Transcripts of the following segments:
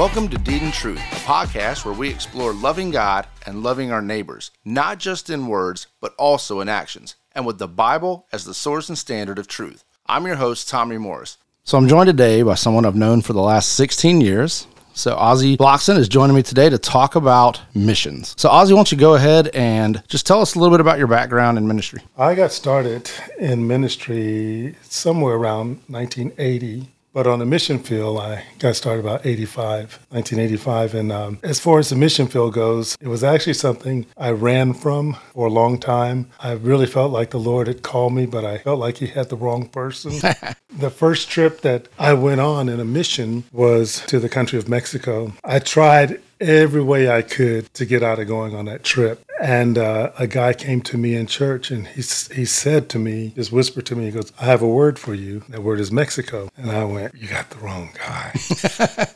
Welcome to Deed and Truth, a podcast where we explore loving God and loving our neighbors, not just in words, but also in actions, and with the Bible as the source and standard of truth. I'm your host, Tommy Morris. So I'm joined today by someone I've known for the last 16 years. So Ozzy Blockson is joining me today to talk about missions. So Ozzy, why don't you go ahead and just tell us a little bit about your background in ministry? I got started in ministry somewhere around 1980 but on the mission field, I got started about 85, 1985. And um, as far as the mission field goes, it was actually something I ran from for a long time. I really felt like the Lord had called me, but I felt like He had the wrong person. the first trip that I went on in a mission was to the country of Mexico. I tried every way I could to get out of going on that trip. And uh, a guy came to me in church and he, he said to me, just whispered to me, he goes, I have a word for you. That word is Mexico. And I went, You got the wrong guy.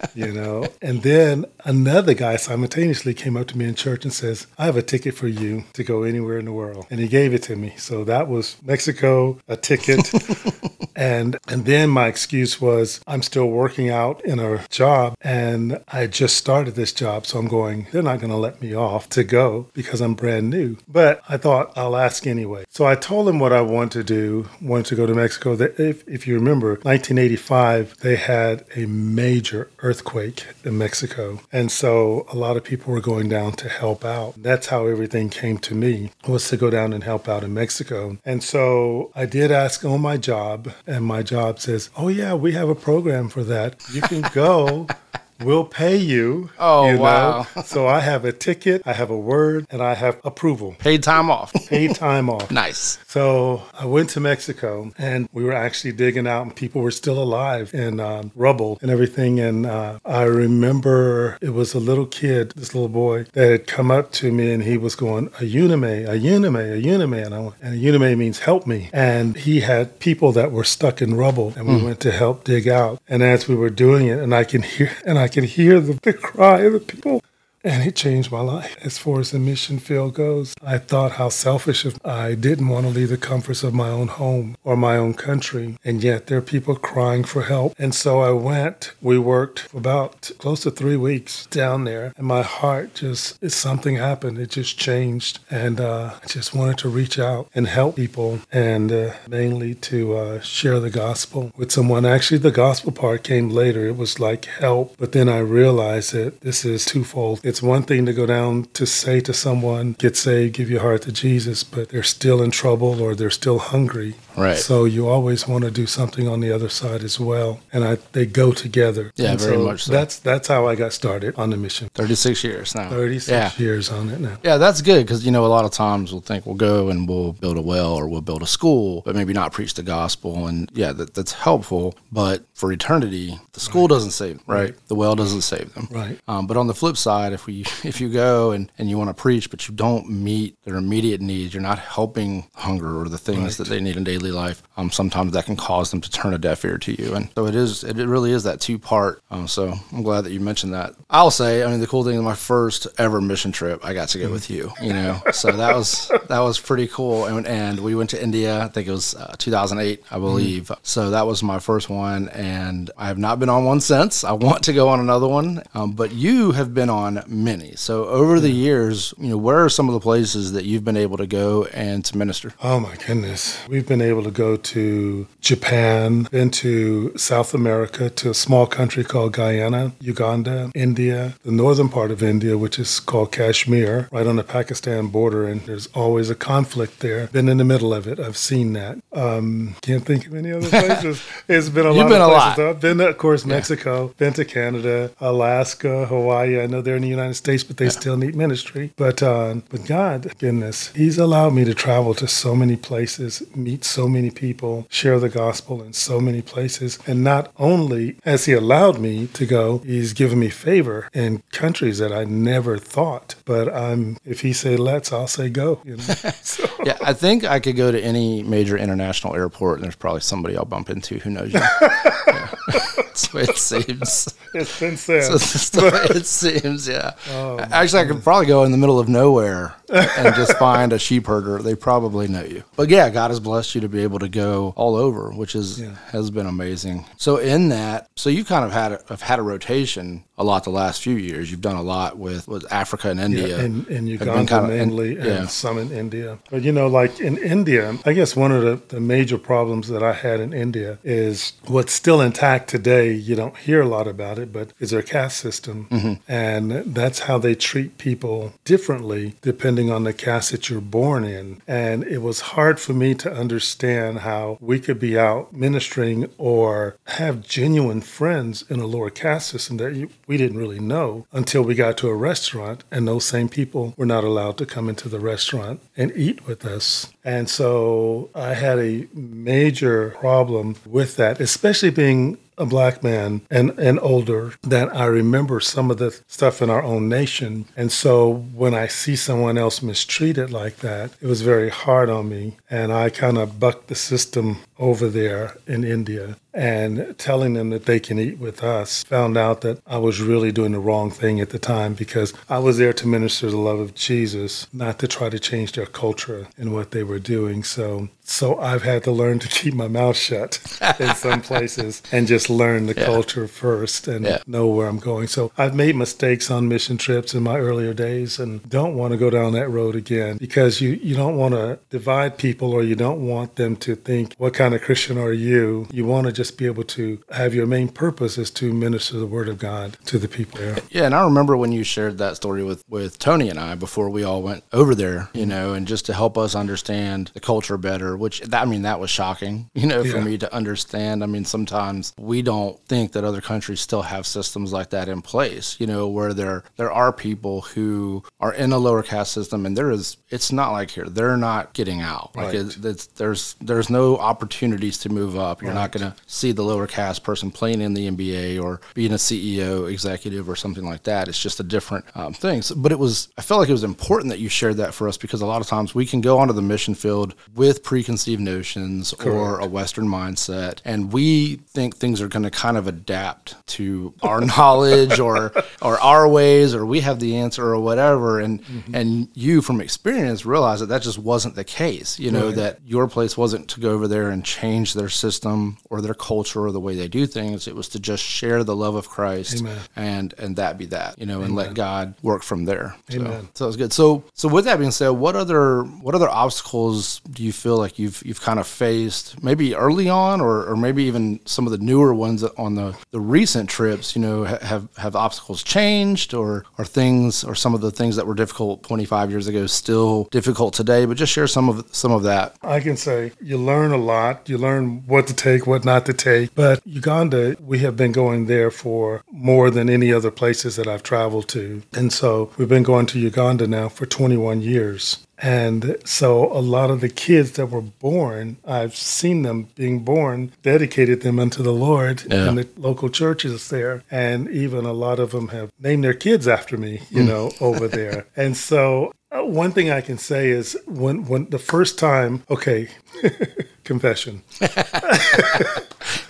you know? And then another guy simultaneously came up to me in church and says, I have a ticket for you to go anywhere in the world. And he gave it to me. So that was Mexico, a ticket. and and then my excuse was I'm still working out in a job and I just started this job. So I'm going, they're not going to let me off to go because I'm brand new. But I thought I'll ask anyway. So I told him what I wanted to do, wanted to go to Mexico. If, if you remember, 1985, they had a major earthquake in Mexico. And so a lot of people were going down to help out. That's how everything came to me was to go down and help out in Mexico. And so I did ask on my job and my job says, "Oh yeah, we have a program for that. You can go we'll pay you. Oh, you wow. So I have a ticket, I have a word, and I have approval. Paid time off. Paid time off. nice. So I went to Mexico and we were actually digging out, and people were still alive in um, rubble and everything. And uh, I remember it was a little kid, this little boy, that had come up to me and he was going, A unime, a unime, a unime. And, I went, and a unime means help me. And he had people that were stuck in rubble, and we mm. went to help dig out. And as we were doing it, and I can hear, and I could hear the, the cry of the people and it changed my life. As far as the mission field goes, I thought how selfish if I didn't want to leave the comforts of my own home or my own country. And yet there are people crying for help. And so I went. We worked for about close to three weeks down there. And my heart just, something happened. It just changed. And uh, I just wanted to reach out and help people and uh, mainly to uh, share the gospel with someone. Actually, the gospel part came later. It was like help. But then I realized that this is twofold. It's one thing to go down to say to someone, get saved, give your heart to Jesus, but they're still in trouble or they're still hungry. Right. So you always want to do something on the other side as well, and I, they go together. Yeah, and very so much. So. That's that's how I got started on the mission. Thirty six years now. Thirty six yeah. years on it now. Yeah, that's good because you know a lot of times we'll think we'll go and we'll build a well or we'll build a school, but maybe not preach the gospel. And yeah, that, that's helpful. But for eternity, the school right. doesn't save them, right? right? The well doesn't save them, right? Um, but on the flip side, if we if you go and and you want to preach, but you don't meet their immediate needs, you're not helping hunger or the things right. that they need in daily life. Um, sometimes that can cause them to turn a deaf ear to you. And so it is, it really is that two part. Um, so I'm glad that you mentioned that. I'll say, I mean, the cool thing is my first ever mission trip, I got to go with you, you know, so that was, that was pretty cool. And, and we went to India, I think it was uh, 2008, I believe. Mm-hmm. So that was my first one. And I have not been on one since. I want to go on another one. Um, but you have been on many. So over the years, you know, where are some of the places that you've been able to go and to minister? Oh my goodness. We've been able to go to Japan, been to South America, to a small country called Guyana, Uganda, India, the northern part of India, which is called Kashmir, right on the Pakistan border. And there's always a conflict there. Been in the middle of it. I've seen that. Um, can't think of any other places. it's been a You've lot been of places. A lot. I've been to, of course, Mexico, yeah. been to Canada, Alaska, Hawaii. I know they're in the United States, but they yeah. still need ministry. But, uh, but God, goodness, He's allowed me to travel to so many places, meet so many people, share the gospel in so many places. And not only has He allowed me to go, He's given me favor in countries that I never thought. But I'm, if He say let's, I'll say go. You know? so. Yeah, I think I could go to any major international airport, and there's probably somebody I'll bump into who knows you. That's the way it seems. it's been said. So that's the way it seems, yeah. Oh, Actually, I could probably go in the middle of nowhere and just find a sheep herder. They probably know you. But yeah, God has blessed you to be able to go all over, which is Yeah. has been amazing. So in that, so you kind of had a, have had a rotation a lot the last few years. You've done a lot with with Africa and India. in, in Have Uganda kinda- and- mainly, and, yeah. some in India. But you know, like in India, I guess one of the, the major problems that I had in India is what's still intact today. You don't hear a lot about it, but is their caste system, Mm-hmm. and that's how they treat people differently depending on the caste that you're born in. And it was hard for me to understand how we could be out ministering or have genuine friends in a lower caste system that we didn't really know until we got to a restaurant and those same people were not allowed to come into the restaurant and eat with us. And so I had a major problem with that, especially being a black man and, and older that I remember some of the stuff in our own nation. And so when I see someone else mistreated like that, it was very hard on me. And I kind of bucked the system over there in India and telling them that they can eat with us. Found out that I was really doing the wrong thing at the time because I was there to minister the love of Jesus, not to try to change their culture and what they were doing. So so I've had to learn to keep my mouth shut in some places and just learn the Yeah. culture first and Yeah. know where I'm going. So I've made mistakes on mission trips in my earlier days and don't want to go down that road again because you, you don't want to divide people or you don't want them to think, what kind of Christian are you? You want to just be able to have your main purpose is to minister the word of God to the people there. Yeah, and I remember when you shared that story with with Tony and I before we all went over there, you know, and just to help us understand the culture better. Which that, I mean, that was shocking, you know, for Yeah. me to understand. I mean, sometimes we don't think that other countries still have systems like that in place, you know, where there there are people who are in a lower caste system, and there is it's not like here they're not getting out. Like Right. it, it's, there's there's no opportunities to move up. You're not going to see the lower caste person playing in the NBA or being a CEO, executive, or something like that. It's just a different um, thing. So, but it was I felt like it was important that you shared that for us because a lot of times we can go onto the mission field with preconceived notions or a Western mindset, and we think things are going to kind of adapt to our knowledge or or our ways, or we have the answer or whatever. And and you from experience realize that that just wasn't the case. You know that your place wasn't to go over there and change their system or their culture or the way they do things. It was to just share the love of Christ Amen. and and that be that. You know, and let God work from there. So, Amen. so it's good. So so with that being said, what other what other obstacles do you feel like you've you've kind of faced maybe early on or, or maybe even some of the newer ones on the, the recent trips, you know, have have obstacles changed or are things or some of the things that were difficult 25 years ago still difficult today, but just share some of some of that. I can say you learn a lot. You learn what to take, what not to take. But Uganda, we have been going there for more than any other places that I've traveled to. And so we've been going to Uganda now for 21 years. And so a lot of the kids that were born, I've seen them being born, dedicated them unto the Lord Yeah. in the local churches there. And even a lot of them have named their kids after me, you know, over there. And so uh, one thing I can say is when when the first time, okay, confession,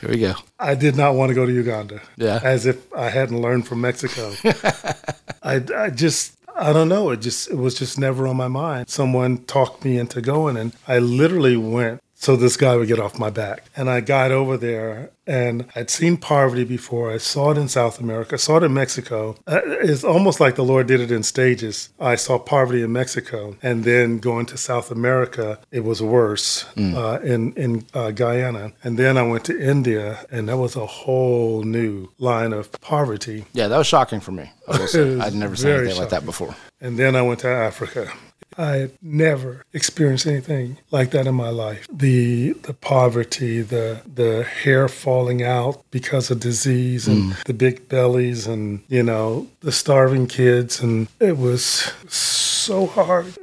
Here we go. I did not want to go to Uganda. Yeah. As if I hadn't learned from Mexico. I, I just, I don't know. It just, it was just never on my mind. Someone talked me into going, and I literally went so this guy would get off my back. And I got over there, and I'd seen poverty before. I saw it in South America, I saw it in Mexico. Uh, It's almost like the Lord did it in stages. I saw poverty in Mexico, and then going to South America, it was worse uh, in in uh, Guyana. And then I went to India, and that was a whole new line of poverty. Yeah, that was shocking for me. I will say. It was I'd never seen anything like that before. And then I went to Africa. I had never experienced anything like that in my life. The the poverty, the the hair falling out because of disease and mm. the big bellies and you know, the starving kids and it was so hard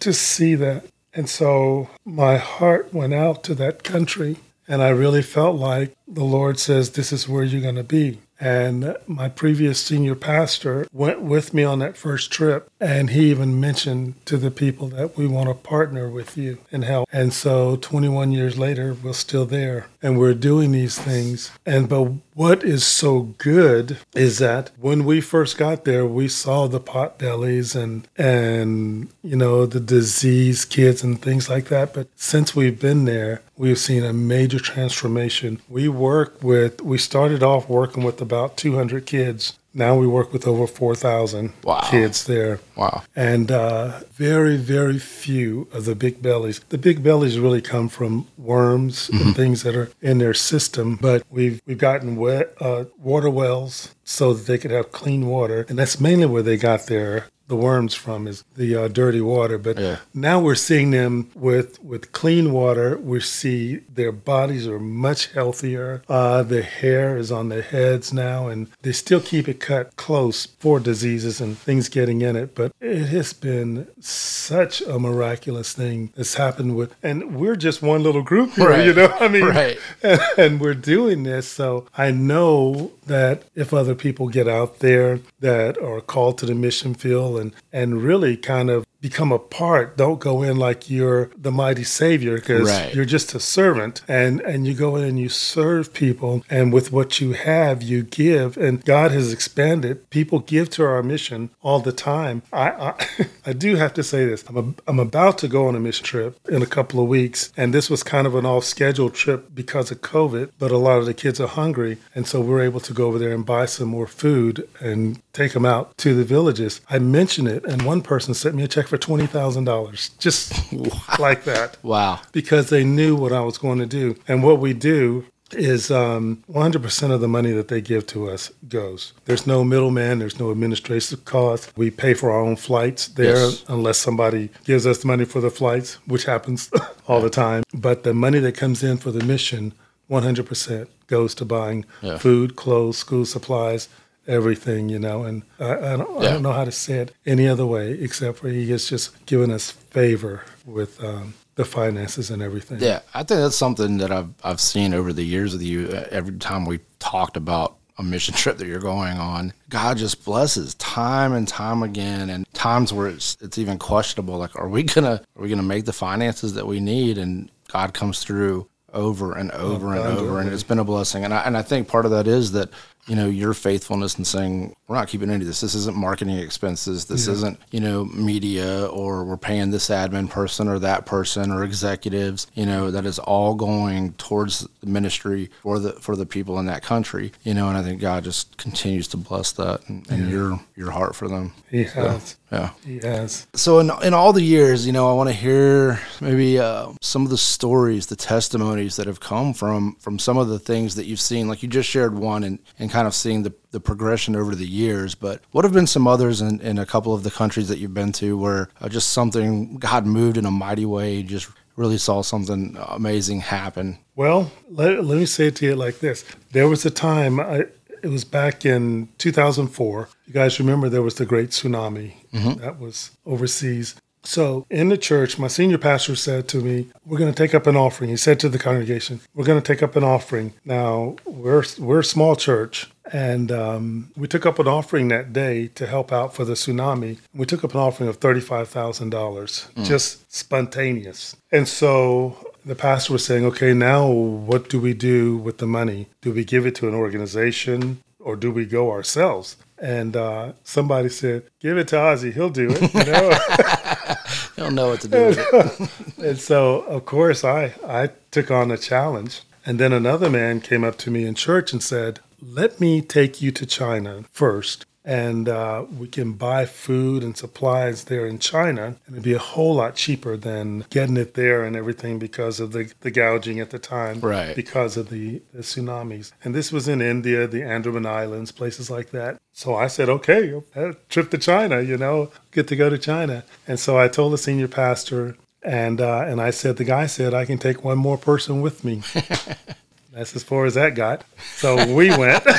to see that. And so my heart went out to that country and I really felt like the Lord says this is where you're going to be. And my previous senior pastor went with me on that first trip And he even mentioned to the people that we want to partner with you and help. And so 21 years later, we're still there and we're doing these things. And but what is so good is that when we first got there, we saw the pot bellies and and you know the disease kids and things like that. But since we've been there, we've seen a major transformation. We work with we started off working with about 200 kids now we work with over 4,000 wow. kids there. Wow. And uh, very, very few of the big bellies. The big bellies really come from worms mm-hmm. and things that are in their system. But we've, we've gotten wet, uh, water wells so that they could have clean water. And that's mainly where they got their the worms from is the uh, dirty water. But yeah. now we're seeing them with with clean water. We see their bodies are much healthier. Uh, the hair is on their heads now, and they still keep it cut close for diseases and things getting in it. But it has been such a miraculous thing that's happened with, and we're just one little group here. Right. You know, I mean, right. and, and we're doing this. So I know that if other people get out there that are called to the mission field and and really kind of become a part. Don't go in like you're the mighty savior because right. you're just a servant. And and you go in and you serve people, and with what you have, you give. And God has expanded. People give to our mission all the time. I I, I do have to say this. I'm a, I'm about to go on a mission trip in a couple of weeks, and this was kind of an off schedule trip because of COVID. But a lot of the kids are hungry, and so we're able to go over there and buy some more food and take them out to the villages. I mentioned it, and one person sent me a check for twenty thousand dollars, just wow. like that. Wow! Because they knew what I was going to do, and what we do is um, 100% of the money that they give to us goes. There's no middleman, there's no administrative cost. We pay for our own flights there yes. unless somebody gives us the money for the flights, which happens all the time. But the money that comes in for the mission, 100% goes to buying yeah. food, clothes, school supplies, everything, you know. And I, I, don't, yeah. I, don't, know how to say it any other way except for he has just given us favor with um, the finances and everything. Yeah, I think that's something that I've I've seen over the years with you. Uh, every time we talked about a mission trip that you're going on, God just blesses time and time again, and times where it's it's even questionable. Like, are we gonna are we gonna make the finances that we need? And God comes through over and over oh, and over, and it's been a blessing. And I and I think part of that is that you know your faithfulness in saying we're not keeping any of this. This isn't marketing expenses. This yeah. isn't you know media or we're paying this admin person or that person or executives you know that is all going towards the ministry for the for the people in that country you know and i think god just continues to bless that and, and yeah. your your heart for them. He has. so, yeah. He has. So in, in all the years you know i want to hear maybe uh, some of the stories the testimonies that have come from from some of the things that you've seen. Like you just shared one and and kind of seeing the, the progression over the years. But what have been some others in, in a couple of the countries that you've been to where uh, just something God moved in a mighty way, just really saw something amazing happen? Well, let, let me say it to you like this. There was a time, I, it was back in 2004. You guys remember there was the great tsunami mm-hmm. that was overseas. So in the church, my senior pastor said to me, "We're going to take up an offering." He said to the congregation, "We're going to take up an offering." Now we're we're a small church, and um, we took up an offering that day to help out for the tsunami. We took up an offering of thirty-five thousand dollars, mm. just spontaneous. And so the pastor was saying, "Okay, now what do we do with the money? Do we give it to an organization?" Or do we go ourselves? And uh, somebody said, "Give it to Ozzy; he'll do it." You know, he'll know what to do it. and so, of course, I I took on the challenge. And then another man came up to me in church and said, "Let me take you to China first, and uh, we can buy food and supplies there in China, and it'd be a whole lot cheaper than getting it there and everything because of the, the gouging at the time, right? Because of the, the tsunamis, and this was in India, the Andaman Islands, places like that. So I said, okay, trip to China, you know, get to go to China, and so I told the senior pastor, and uh, and I said, the guy said I can take one more person with me. That's as far as that got. So we went.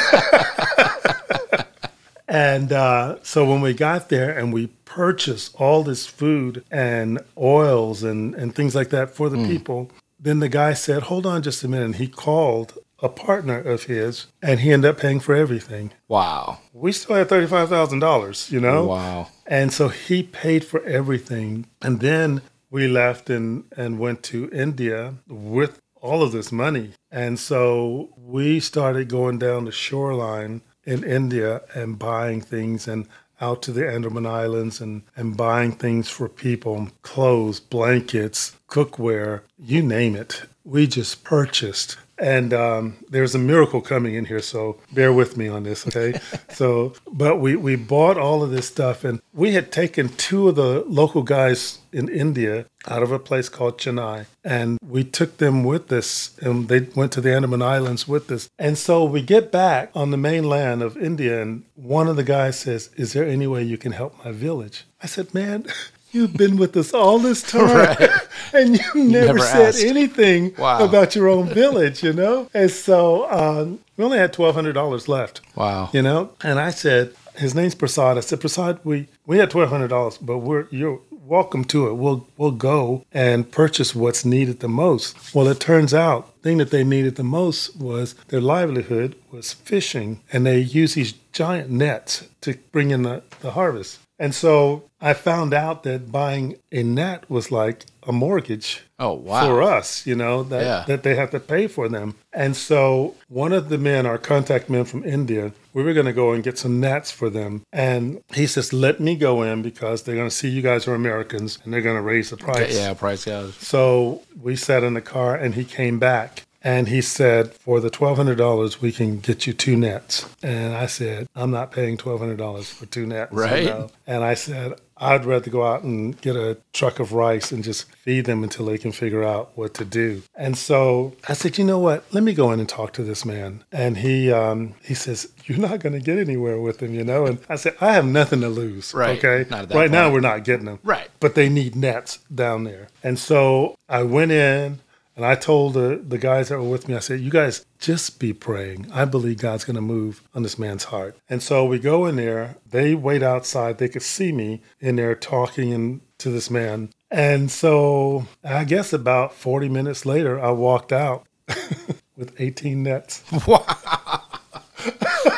And uh, so when we got there and we purchased all this food and oils and, and things like that for the mm. people, then the guy said, Hold on just a minute. And he called a partner of his, and he ended up paying for everything. Wow. We still had $35,000, you know? Wow. And so he paid for everything. And then we left and, and went to India with all of this money. And so we started going down the shoreline in India and buying things and out to the Andaman Islands and, and buying things for people clothes, blankets, cookware, you name it. We just purchased. And um, there's a miracle coming in here, so bear with me on this, okay? so, but we, we bought all of this stuff, and we had taken two of the local guys in India out of a place called Chennai, and we took them with us, and they went to the Andaman Islands with us. And so we get back on the mainland of India, and one of the guys says, Is there any way you can help my village? I said, Man, You've been with us all this time, right. and you never, never said asked. anything wow. about your own village, you know? And so um, we only had $1,200 left. Wow. You know? And I said, his name's Prasad. I said, Prasad, we, we had $1,200, but we're, you're welcome to it. We'll, we'll go and purchase what's needed the most. Well, it turns out the thing that they needed the most was their livelihood was fishing, and they use these giant nets to bring in the, the harvest. And so I found out that buying a net was like a mortgage. Oh wow! For us, you know that yeah. that they have to pay for them. And so one of the men, our contact men from India, we were going to go and get some nets for them. And he says, "Let me go in because they're going to see you guys are Americans and they're going to raise the price." Yeah, price goes. So we sat in the car and he came back and he said, For the $1,200, we can get you two nets. And I said, I'm not paying $1,200 for two nets. Right. You know? And I said, I'd rather go out and get a truck of rice and just feed them until they can figure out what to do. And so I said, you know what? Let me go in and talk to this man. And he um, he says, you're not going to get anywhere with him, you know. And I said, I have nothing to lose. Right. Okay. right point. now, we're not getting them. Right. But they need nets down there. And so I went in. And I told the, the guys that were with me, I said, you guys just be praying. I believe God's going to move on this man's heart. And so we go in there. They wait outside. They could see me in there talking and, to this man. And so I guess about 40 minutes later, I walked out with 18 nets. Wow.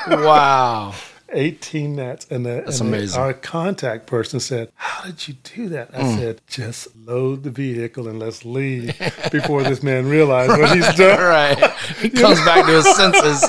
wow. 18 nets. And, the, That's and amazing. The, our contact person said, How did you do that? I mm. said, Just load the vehicle and let's leave before this man realizes what he's done. right. He comes back to his senses.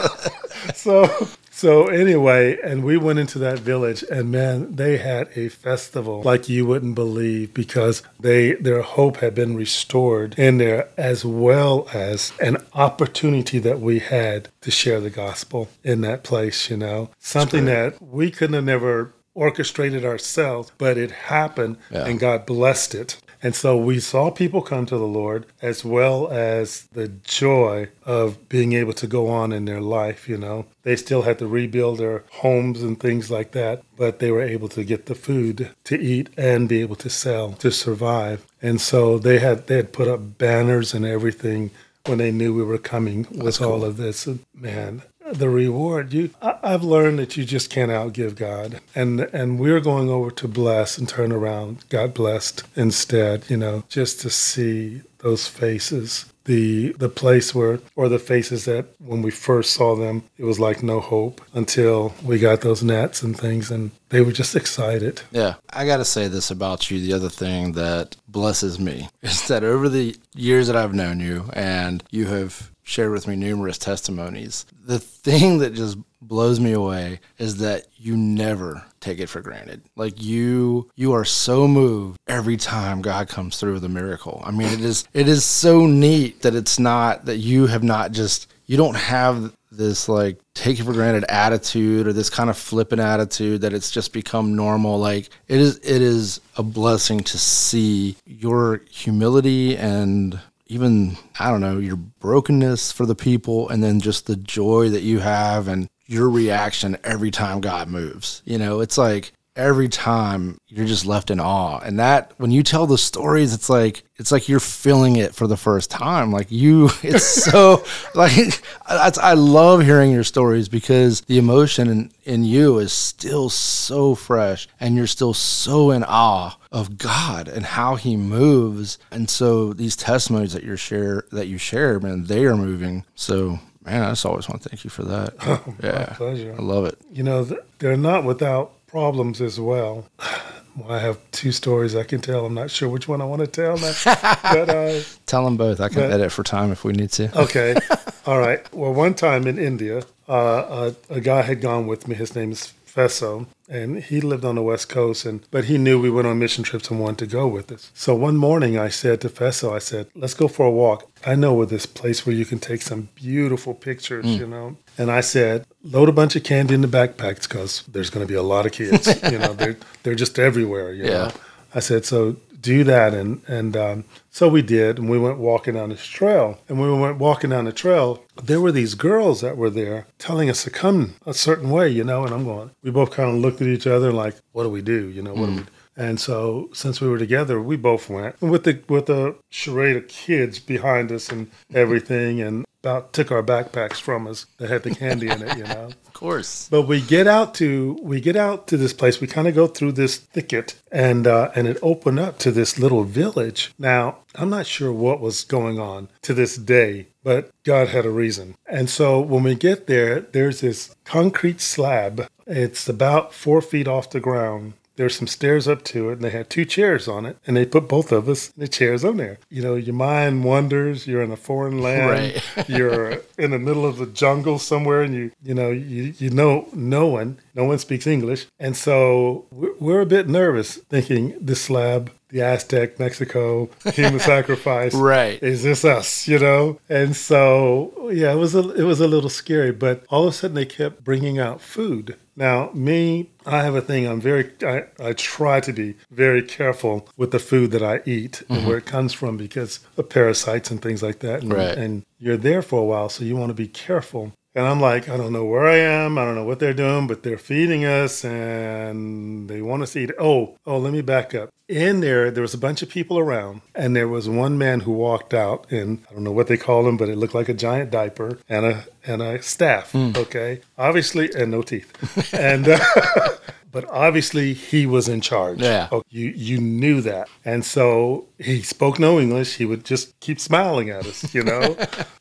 so so anyway, and we went into that village and man, they had a festival like you wouldn't believe because they their hope had been restored in there as well as an opportunity that we had to share the gospel in that place, you know. Something that we couldn't have never orchestrated ourselves, but it happened yeah. and God blessed it. And so we saw people come to the Lord as well as the joy of being able to go on in their life, you know. They still had to rebuild their homes and things like that, but they were able to get the food to eat and be able to sell to survive. And so they had they had put up banners and everything when they knew we were coming with cool. all of this. And man, the reward. You I, have learned that you just can't outgive god. And and we're going over to bless and turn around. God blessed instead you know just to see those faces. The the place where or the faces that when we first saw them it was like no hope until we got those nets and things and they were just excited. Yeah. I gotta say this about you. The other thing that blesses me is that over the years that i've known you and you have shared with me numerous testimonies. The thing that just blows me away is that you never take it for granted. Like you you are so moved every time God comes through with a miracle. I mean it is it is so neat that it's not that you have not just you don't have this like take it for granted attitude or this kind of flippant attitude that it's just become normal like it is it is a blessing to see your humility and even I don't know your brokenness for the people, and then just the joy that you have and your reaction every time God moves. You know, it's like every time you're just left in awe and that when you tell the stories it's like it's like you're feeling it for the first time like you it's so like I, I love hearing your stories because the emotion in, in you is still so fresh and you're still so in awe of god and how he moves and so these testimonies that you share that you share man they are moving so Man, I just always want to thank you for that. yeah, pleasure. I love it. You know, they're not without problems as well. Well, I have two stories I can tell. I'm not sure which one I want to tell. But, uh, Tell them both. I can but- edit for time if we need to. okay. All right. Well, one time in India, uh, a, a guy had gone with me. His name is Fesso, and he lived on the West Coast. And but he knew we went on mission trips and wanted to go with us. So one morning, I said to Fesso, I said, "Let's go for a walk. I know where this place where you can take some beautiful pictures, mm. you know." And I said, "Load a bunch of candy in the backpacks because there's going to be a lot of kids. you know, they're they're just everywhere. You Yeah. know." I said, so do that. And, and um, so we did. And we went walking down this trail. And when we went walking down the trail, there were these girls that were there telling us to come a certain way, you know. And I'm going, we both kind of looked at each other like, what do we do? You know, what do we do? And so since we were together, we both went and with the with the charade of kids behind us and everything, and about took our backpacks from us that had the candy in it, you know. Of course. But we get out to we get out to this place. We kind of go through this thicket, and uh, and it opened up to this little village. Now I'm not sure what was going on to this day, but God had a reason. And so when we get there, there's this concrete slab. It's about four feet off the ground. There's some stairs up to it, and they had two chairs on it, and they put both of us in the chairs on there. You know, your mind wanders. You're in a foreign land. Right. you're in the middle of the jungle somewhere, and you you know you you know no one, no one speaks English, and so we're, we're a bit nervous, thinking this slab, the Aztec, Mexico, human sacrifice, Right. Is this us? You know, and so yeah, it was a it was a little scary, but all of a sudden they kept bringing out food. Now, me, I have a thing. I'm very, I, I try to be very careful with the food that I eat and mm-hmm. where it comes from because of parasites and things like that. And, Right. and you're there for a while, so you want to be careful. And I'm like, I don't know where I am. I don't know what they're doing, but they're feeding us and they want us to eat. Oh, oh, let me back up. In there, there was a bunch of people around, and there was one man who walked out in I don't know what they called him, but it looked like a giant diaper and a and a staff. Okay, obviously, and no teeth. and uh, but obviously, he was in charge. Yeah. Oh, you you knew that, and so he spoke no English. He would just keep smiling at us, you know.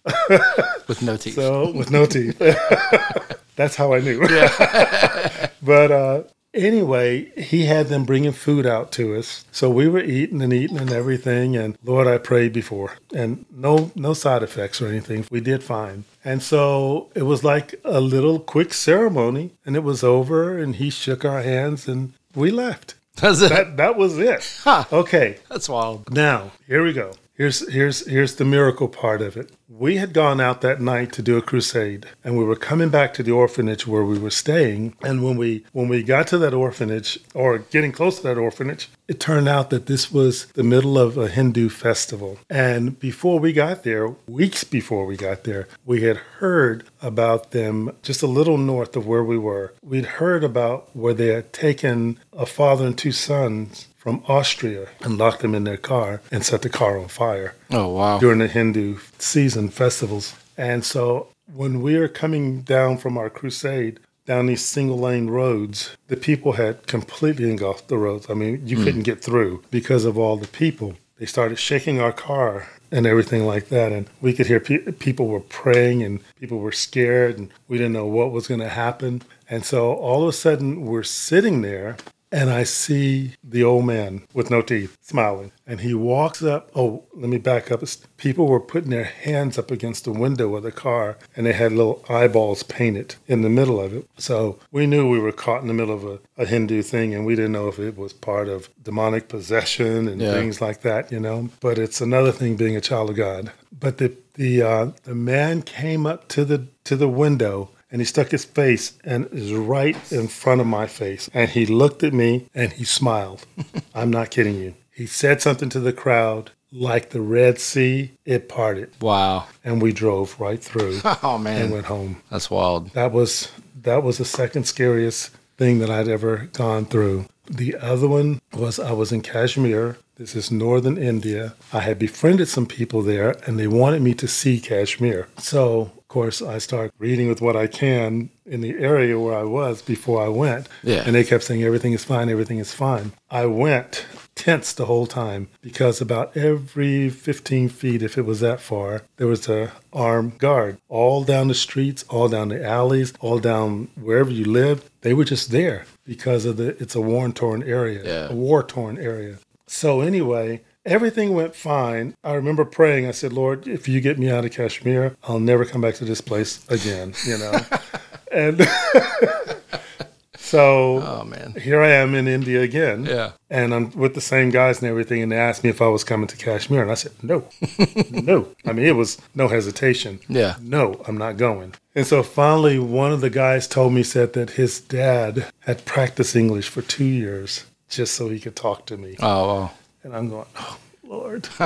With no teeth. So with no teeth. That's how I knew. Yeah. but uh, anyway, he had them bringing food out to us. So we were eating and eating and everything. And Lord, I prayed before, and no no side effects or anything. We did fine. And so it was like a little quick ceremony, and it was over. And he shook our hands, and we left. That's it. That that was it. Huh. Okay. That's wild. Now, here we go. Here's here's here's the miracle part of it. We had gone out that night to do a crusade, and we were coming back to the orphanage where we were staying. And when we when we got to that orphanage, or getting close to that orphanage, it turned out that this was the middle of a Hindu festival. And before we got there, weeks before we got there, we had heard about them just a little north of where we were. We'd heard about where they had taken a father and two sons from Austria and locked them in their car and set the car on fire Oh wow. during the Hindu season festivals. And so when we were coming down from our crusade down these single lane roads, the people had completely engulfed the roads. I mean, you hmm. couldn't get through because of all the people. They started shaking our car and everything like that. And we could hear pe- people were praying and people were scared and we didn't know what was going to happen. And so all of a sudden we're sitting there and I see the old man with no teeth smiling. And he walks up. Oh, let me back up. People were putting their hands up against the window of the car and they had little eyeballs painted in the middle of it. So we knew we were caught in the middle of a, a Hindu thing and we didn't know if it was part of demonic possession and Yeah. things like that, you know. But it's another thing being a child of God. But the the uh, the man came up to the to the window and he stuck his face and is right in front of my face. And he looked at me and he smiled. I'm not kidding you. He said something to the crowd like the Red Sea, it parted. Wow. And we drove right through Oh man. and went home. That's wild. That was that was the second scariest thing that I'd ever gone through. The other one was I was in Kashmir. This is northern India. I had befriended some people there and they wanted me to see Kashmir. So, course, I start reading with what I can in the area where I was before I went. Yeah. And they kept saying everything is fine, everything is fine. I went tense the whole time because about every 15 feet, if it was that far, there was a armed guard all down the streets, all down the alleys, all down wherever you lived. They were just there because of the it's a war torn area, Yeah. a war torn area. So anyway, everything went fine. I remember praying. I said, Lord, if you get me out of Kashmir, I'll never come back to this place again. You know, and so Oh man. here I am in India again. Yeah. And I'm with the same guys and everything. And they asked me if I was coming to Kashmir. And I said, no, no. I mean, it was no hesitation. Yeah. No, I'm not going. And so finally, one of the guys told me, said that his dad had practiced English for two years just so he could talk to me. Oh, well. And I'm going, oh, Lord.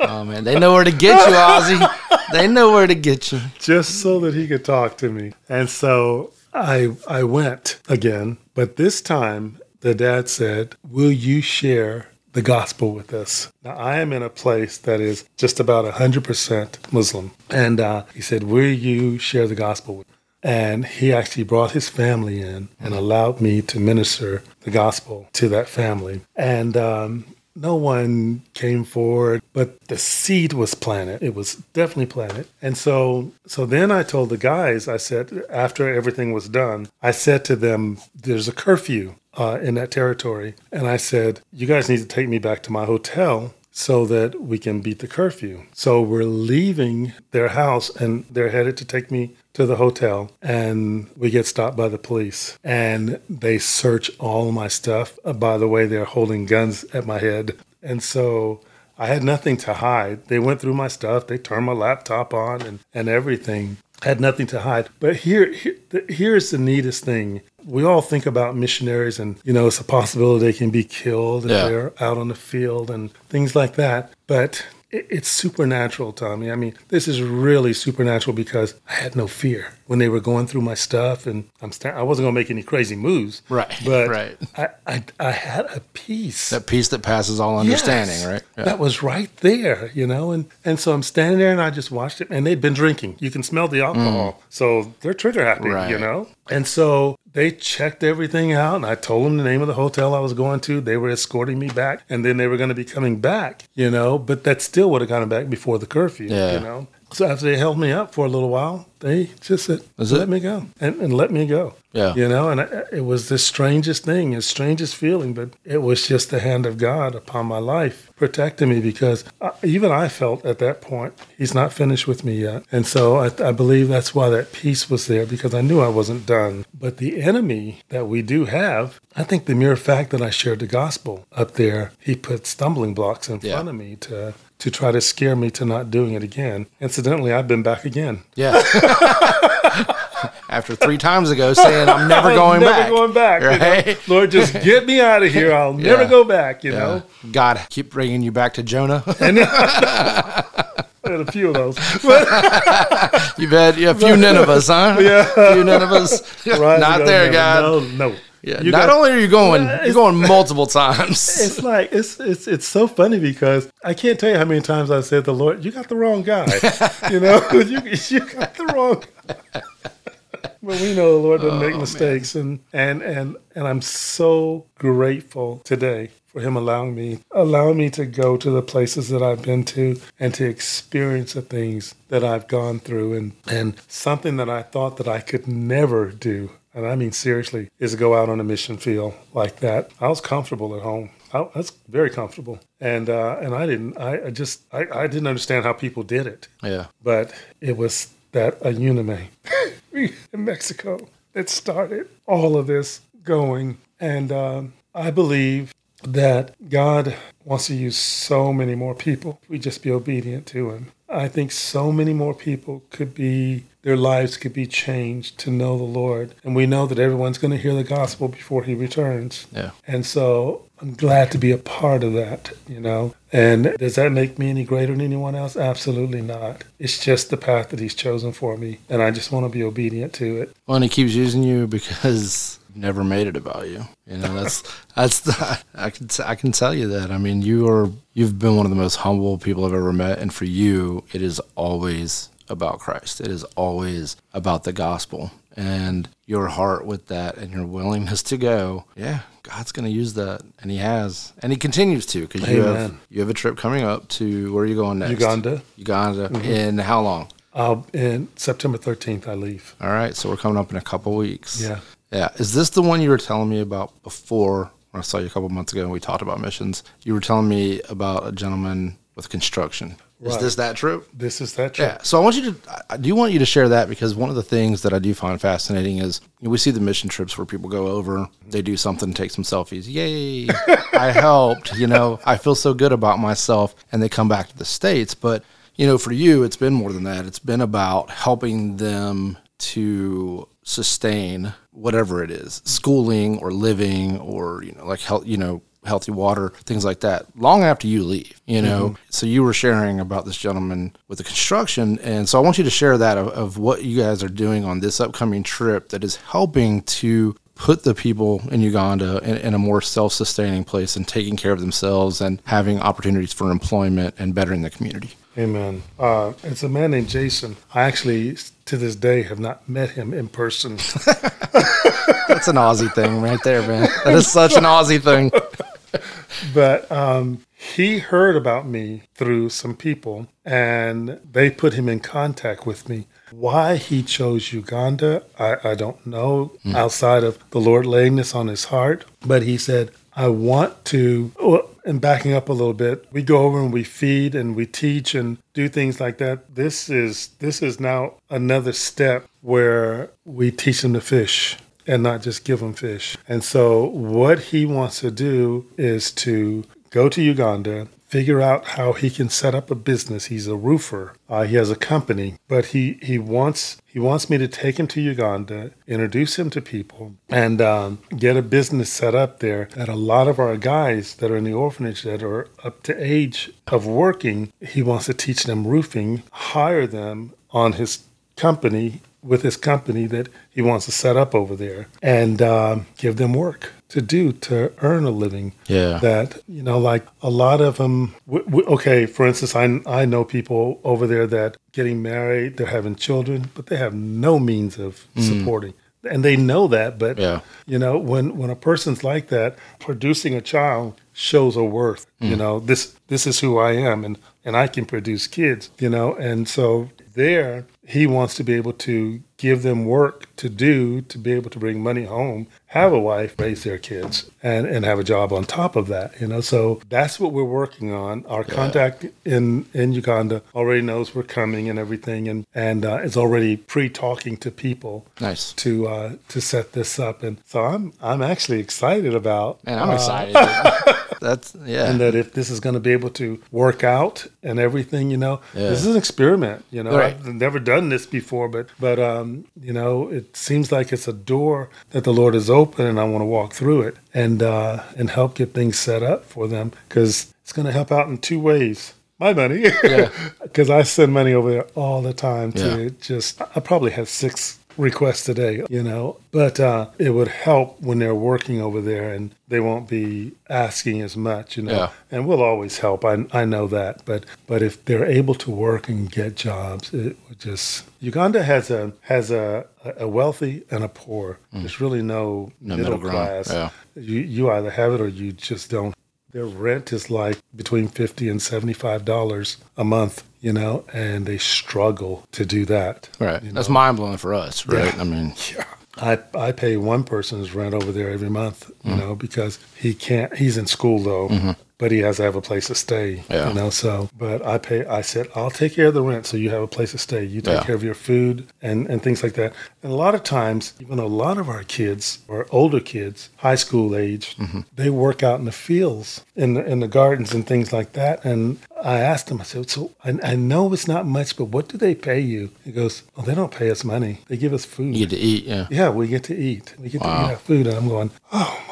oh man. They know where to get you, Ozzy. They know where to get you. just so that he could talk to me. And so I I went again, but this time the dad said, "Will you share the gospel with us?" Now I am in a place that is just about 100% Muslim, and uh, he said, "Will you share the gospel with?" And he actually brought his family in and allowed me to minister the gospel to that family. And um, no one came forward, but the seed was planted. It was definitely planted. And so so then I told the guys, I said, after everything was done, I said to them, there's a curfew uh, in that territory. And I said, you guys need to take me back to my hotel so that we can beat the curfew. So we're leaving their house and they're headed to take me to the hotel and we get stopped by the police and they search all my stuff. Uh, by the way, they're holding guns at my head. And so I had nothing to hide. They went through my stuff. They turned my laptop on and, and everything. I had nothing to hide. But here, here, here's the neatest thing. We all think about missionaries and, you know, it's a possibility they can be killed if Yeah. they're out on the field and things like that. But it's supernatural, Tommy. I mean, this is really supernatural because I had no fear when they were going through my stuff, and I'm sta- I wasn't gonna make any crazy moves, Right, But right. I, I I had a peace That peace that passes all understanding, Yes. right? Yeah. That was right there, you know, and and so I'm standing there and I just watched it, and they'd been drinking. You can smell the alcohol, so they're trigger happy, Mm. Right. you know. And so they checked everything out, and I told them the name of the hotel I was going to. They were escorting me back, and then they were going to be coming back, you know. But that still would have gotten back before the curfew, Yeah. you know. So after they held me up for a little while, they just said, Is "Let it? me go," and, and let me go. Yeah. You know, and I, it was the strangest thing, the strangest feeling, but it was just the hand of God upon my life protecting me because I, even I felt at that point, He's not finished with me yet. And so I, I believe that's why that peace was there because I knew I wasn't done. But the enemy that we do have, I think the mere fact that I shared the gospel up there, he put stumbling blocks in Yeah. front of me to. To try to scare me to not doing it again. Incidentally, I've been back again. Yeah. After three times ago saying I'm never going back. never back. going back. you know? Lord, just get me out of here. I'll never go back. You Yeah. know, God keep bringing you back to Jonah. I had a few of those. You've had yeah, a few Ninevehs, huh? Yeah. A few Ninevehs. right, Not there, God. No, no. Yeah. You Not got- only are you going, Well, you're going multiple times. It's like it's it's it's so funny because I can't tell you how many times I said the Lord, "You got the wrong guy," you know, you you got the wrong. Guy. But we know the Lord doesn't Oh, make mistakes, and and and and I'm so grateful today for Him allowing me allowing me to go to the places that I've been to and to experience the things that I've gone through, and and something that I thought that I could never do. And I mean seriously, is to go out on a mission field like that. I was comfortable at home. I was very comfortable, and uh, and I didn't. I, I just I, I didn't understand how people did it, Yeah. but it was that a Unime in Mexico that started all of this going, and um, I believe that God wants to use so many more people we just be obedient to Him. I think so many more people could be, their lives could be changed to know the Lord. And we know that everyone's going to hear the gospel before He returns. Yeah. And so I'm glad to be a part of that, you know. And does that make me any greater than anyone else? Absolutely not. It's just the path that He's chosen for me. And I just want to be obedient to it. Well, and he keeps using you because never made it about you. You know, that's that's the, I can I can tell you that. I mean, you are you've been one of the most humble people I've ever met, and for you, it is always about Christ. It is always about the gospel. and your heart with that and your willingness to go, yeah, God's going to use that, and He has, and He continues to, because you have you have a trip coming up to where are you going next? Uganda. Uganda. In how long? Uh, in September 13th, I leave. All right, so we're coming up in a couple weeks. Yeah. Yeah. Is this the one you were telling me about before when I saw you a couple months ago and we talked about missions? You were telling me about a gentleman with construction. Is Right. this that trip? This is that trip. Yeah. So I want you to, I- I do want you to share that because one of the things that I do find fascinating is you know, we see the mission trips where people go over, they do something, take some selfies. Yay, I helped. You know, I feel so good about myself. And they come back to the States. But, you know, for you, it's been more than that. It's been about helping them to sustain whatever it is schooling or living or, you know, like help you know, healthy water, things like that, long after you leave, you know. So you were sharing about this gentleman with the construction. And so I want you to share that of, of what you guys are doing on this upcoming trip that is helping to put the people in Uganda in, in a more self sustaining place and taking care of themselves and having opportunities for employment and bettering the community. Amen. Uh, it's a man named Jason. I actually, to this day, have not met him in person. That's an Ozzy thing right there, man. That is such an Ozzy thing. but um, he heard about me through some people and they put him in contact with me. Why he chose Uganda, I, I don't know outside of the Lord laying this on his heart. But he said, I want to, well, and backing up a little bit, we go over and we feed and we teach and do things like that. This is this is now another step where we teach them to fish and not just give them fish. And so what he wants to do is to go to Uganda, figure out how he can set up a business. He's a roofer. Uh, he has a company, but he he wants he wants me to take him to Uganda, introduce him to people, and um, get a business set up there. That a lot of our guys that are in the orphanage that are up to age of working, he wants to teach them roofing, hire them on his company with his company that he wants to set up over there and um, give them work to do to earn a living. Yeah. That, you know, like a lot of them, w- w- okay, for instance, I, I know people over there that getting married, they're having children, but they have no means of supporting. And they know that, but Yeah. you know, when when a person's like that, producing a child shows a worth. You know, this this is who I am, and and I can produce kids. You know, and so there he wants to be able to give them work to do to be able to bring money home, have a wife, raise their kids, and and have a job on top of that. You know, so that's what we're working on. Our contact in in Uganda already knows we're coming and everything, and and uh, is already pre-talking to people Nice. to uh, to set this up, and so I'm I'm actually excited about. Man, I'm uh, excited. That's, yeah. And that if this is going to be able to work out and everything, you know, Yeah. this is an experiment. You know, Right. I've never done this before, but but um, you know, it seems like it's a door that the Lord has opened, and I want to walk through it and uh, and help get things set up for them because it's going to help out in two ways. My money, Yeah. because I send money over there all the time to Yeah. just. I probably have six requests today, you know, but uh, it would help when they're working over there and they won't be asking as much, you know. Yeah. And we'll always help. I I know that, but but if they're able to work and get jobs, it would just. Uganda has a has a a wealthy and a poor. There's really no. No middle, middle class. yeah. You you either have it or you just don't. Their rent is like between fifty and seventy five dollars a month, you know, and they struggle to do that. right. you That's mind blowing for us, right? Yeah. I mean, yeah. I I pay one person's rent over there every month, you Mm-hmm. know, because he can't. He's in school though, but he has to have a place to stay. Yeah. You know, so but I pay. I said I'll take care of the rent, so you have a place to stay. You take Yeah. care of your food and and things like that. And a lot of times, even a lot of our kids or older kids, high school age, Mm-hmm. they work out in the fields, in the, in the gardens and things like that. And I asked him, I said, so I, I know it's not much, but what do they pay you? He goes, well, they don't pay us money. They give us food. you get to eat, yeah. Yeah, we get to eat. We get to eat our food. And I'm going, oh.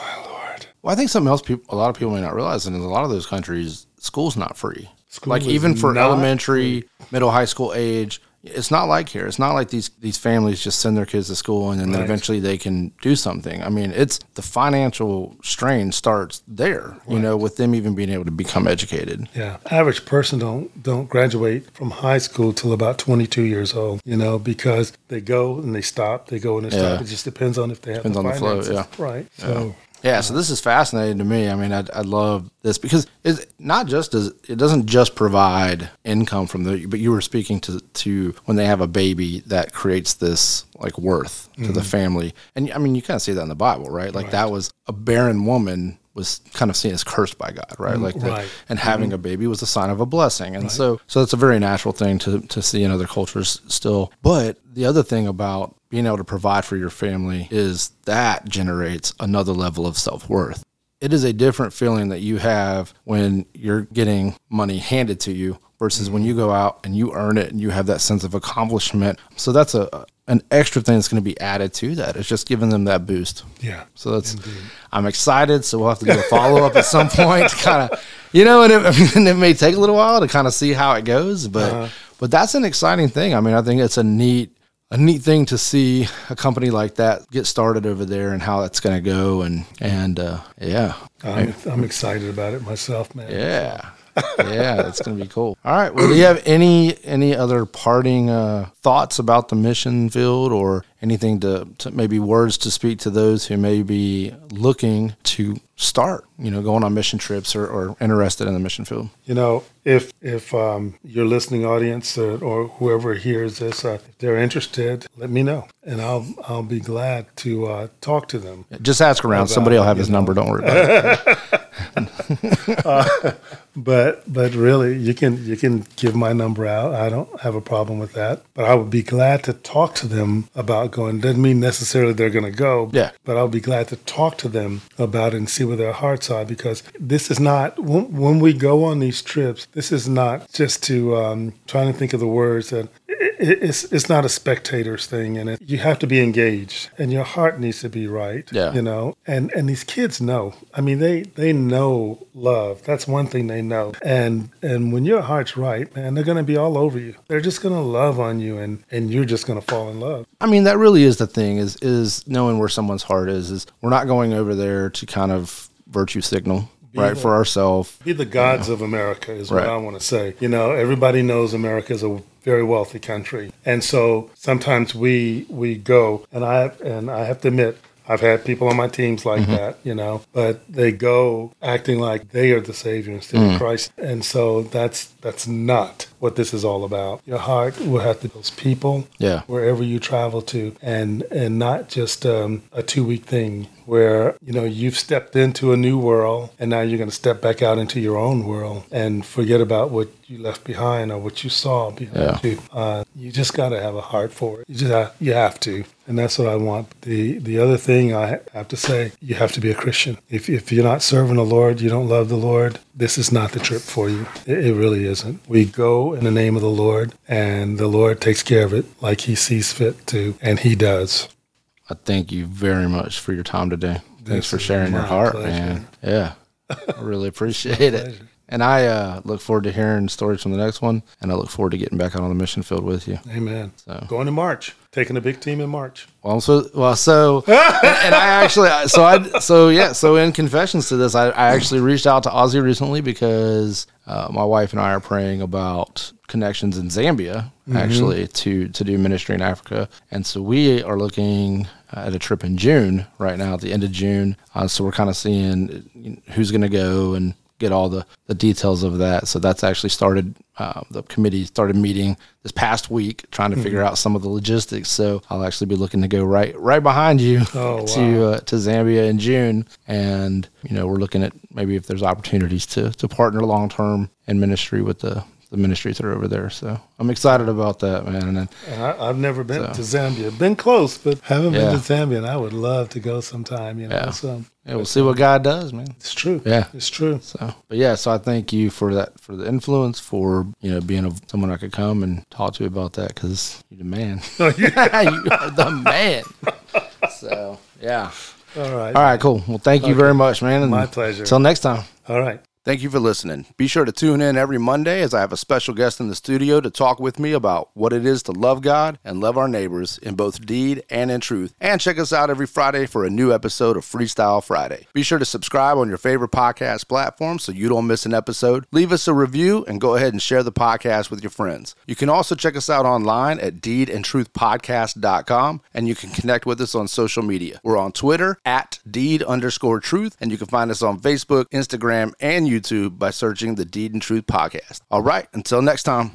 Well, I think something else people, a lot of people may not realize, and in a lot of those countries, school's not free. School like even for elementary, middle, high school age, it's not like here. It's not like these these families just send their kids to school and then Right. eventually they can do something. I mean, it's the financial strain starts there. You know, with them even being able to become educated. Yeah, average person don't don't graduate from high school till about 22 years old. You know, because they go and they stop, they go and they Yeah. stop. It just depends on if they have Depends the on the flow, finances. Right. So Yeah, so this is fascinating to me. I mean, I, I love this because it's not just as it doesn't just provide income from the, but you were speaking to to when they have a baby that creates this like worth to the mm-hmm. family, and I mean, you kind of see that in the Bible, right? Like that was a barren woman was kind of seen as cursed by God, right? Mm-hmm. Like, the, right. and having mm-hmm. a baby was a sign of a blessing, and so so it's a very natural thing to to see in other cultures still. But the other thing about being able to provide for your family is that generates another level of self worth. It is a different feeling that you have when you're getting money handed to you versus when you go out and you earn it and you have that sense of accomplishment. So that's a an extra thing that's going to be added to that. It's just giving them that boost. yeah, So that's I'm excited. So we'll have to do a follow up at some point, kind of, you know, and it, and it may take a little while to kind of see how it goes, but uh-huh. but that's an exciting thing. I mean, I think it's a neat a neat thing to see a company like that get started over there and how that's going to go and and uh, yeah, I'm, I'm excited about it myself, man. yeah. Yeah, that's gonna be cool. All right. Well, do you have any any other parting uh, thoughts about the mission field, or anything to, to maybe words to speak to those who may be looking to start, you know, going on mission trips or, or interested in the mission field? You know, if if um, your listening audience or, or whoever hears this, uh, if they're interested, let me know, and I'll I'll be glad to uh, talk to them. Just ask around. Somebody will have his number. Don't worry about it. But but really, you can you can give my number out. I don't have a problem with that. But I would be glad to talk to them about going. Doesn't mean necessarily they're going to go. Yeah. But I'll be glad to talk to them about it and see where their hearts are because this is not when, when we go on these trips. This is not just to um, trying to think of the words that it's it's not a spectators thing, and it, you have to be engaged, and your heart needs to be right. Yeah. You know, and and these kids know. I mean, they they know love. That's one thing they know. And and when your heart's right, man, they're gonna be all over you. They're just gonna love on you, and and you're just gonna fall in love. I mean, that really is the thing is is knowing where someone's heart is. Is we're not going over there to kind of virtue signal, right, the- for ourselves. Be the gods of America is Right. what I want to say. You know, everybody knows America is a very wealthy country, and so sometimes we we go, and I and I have to admit. I've had people on my teams like mm-hmm. that, you know, but they go acting like they are the savior instead of mm. Christ, and so that's that's not what this is all about. Your heart will have to those people, Yeah. wherever you travel to, and and not just um, a two week thing where you know you've stepped into a new world and now you're going to step back out into your own world and forget about what you left behind or what you saw behind Yeah. you. Uh, you just got to have a heart for it. You just have, you have to, and that's what I want. The the other thing I have to say, you have to be a Christian. If if you're not serving the Lord, you don't love the Lord. This is not the trip for you. It, it really isn't. We go in the name of the Lord, and the Lord takes care of it like He sees fit to, and He does. I thank you very much for your time today. Thanks This for sharing your heart, pleasure. man. Yeah, I really appreciate it. pleasure. And I uh, look forward to hearing stories from the next one, and I look forward to getting back out on the mission field with you. Amen. So. Going to March, taking a big team in March. Well, so well, so and I actually, so I, so yeah, so in confessions to this, I, I actually reached out to Ozzy recently because uh, my wife and I are praying about connections in Zambia, actually to to do ministry in Africa, and so we are looking at a trip in June right now, at the end of June. Uh, so we're kind of seeing who's going to go and get all the, the details of that. So that's actually started. Uh, the committee started meeting this past week, trying to figure out some of the logistics. So I'll actually be looking to go right right behind you Oh, to uh, to Zambia in June, and you know we're looking at maybe if there's opportunities to to partner long term in ministry with the the ministries that are over there. So I'm excited about that, man. And then, And I, I've never been to Zambia. Been close, but haven't Yeah. been to Zambia. And I would love to go sometime. You know, Yeah. so yeah, we'll see what God does, man. it's true. Yeah. it's true. So, but yeah, so I thank you for that, for the influence, for you know being a, someone I could come and talk to about that because you're the man. you are the man. So yeah. All right. All right, cool. Well, thank you very much, man. And My pleasure. Until next time. All right. Thank you for listening. Be sure to tune in every Monday as I have a special guest in the studio to talk with me about what it is to love God and love our neighbors in both deed and in truth. And check us out every Friday for a new episode of Freestyle Friday. Be sure to subscribe on your favorite podcast platform so you don't miss an episode. Leave us a review and go ahead and share the podcast with your friends. You can also check us out online at deedandtruthpodcast.com and you can connect with us on social media. We're on Twitter at deed underscore truth and you can find us on Facebook, Instagram, and YouTube by searching the Deed and Truth Podcast. All right, until next time.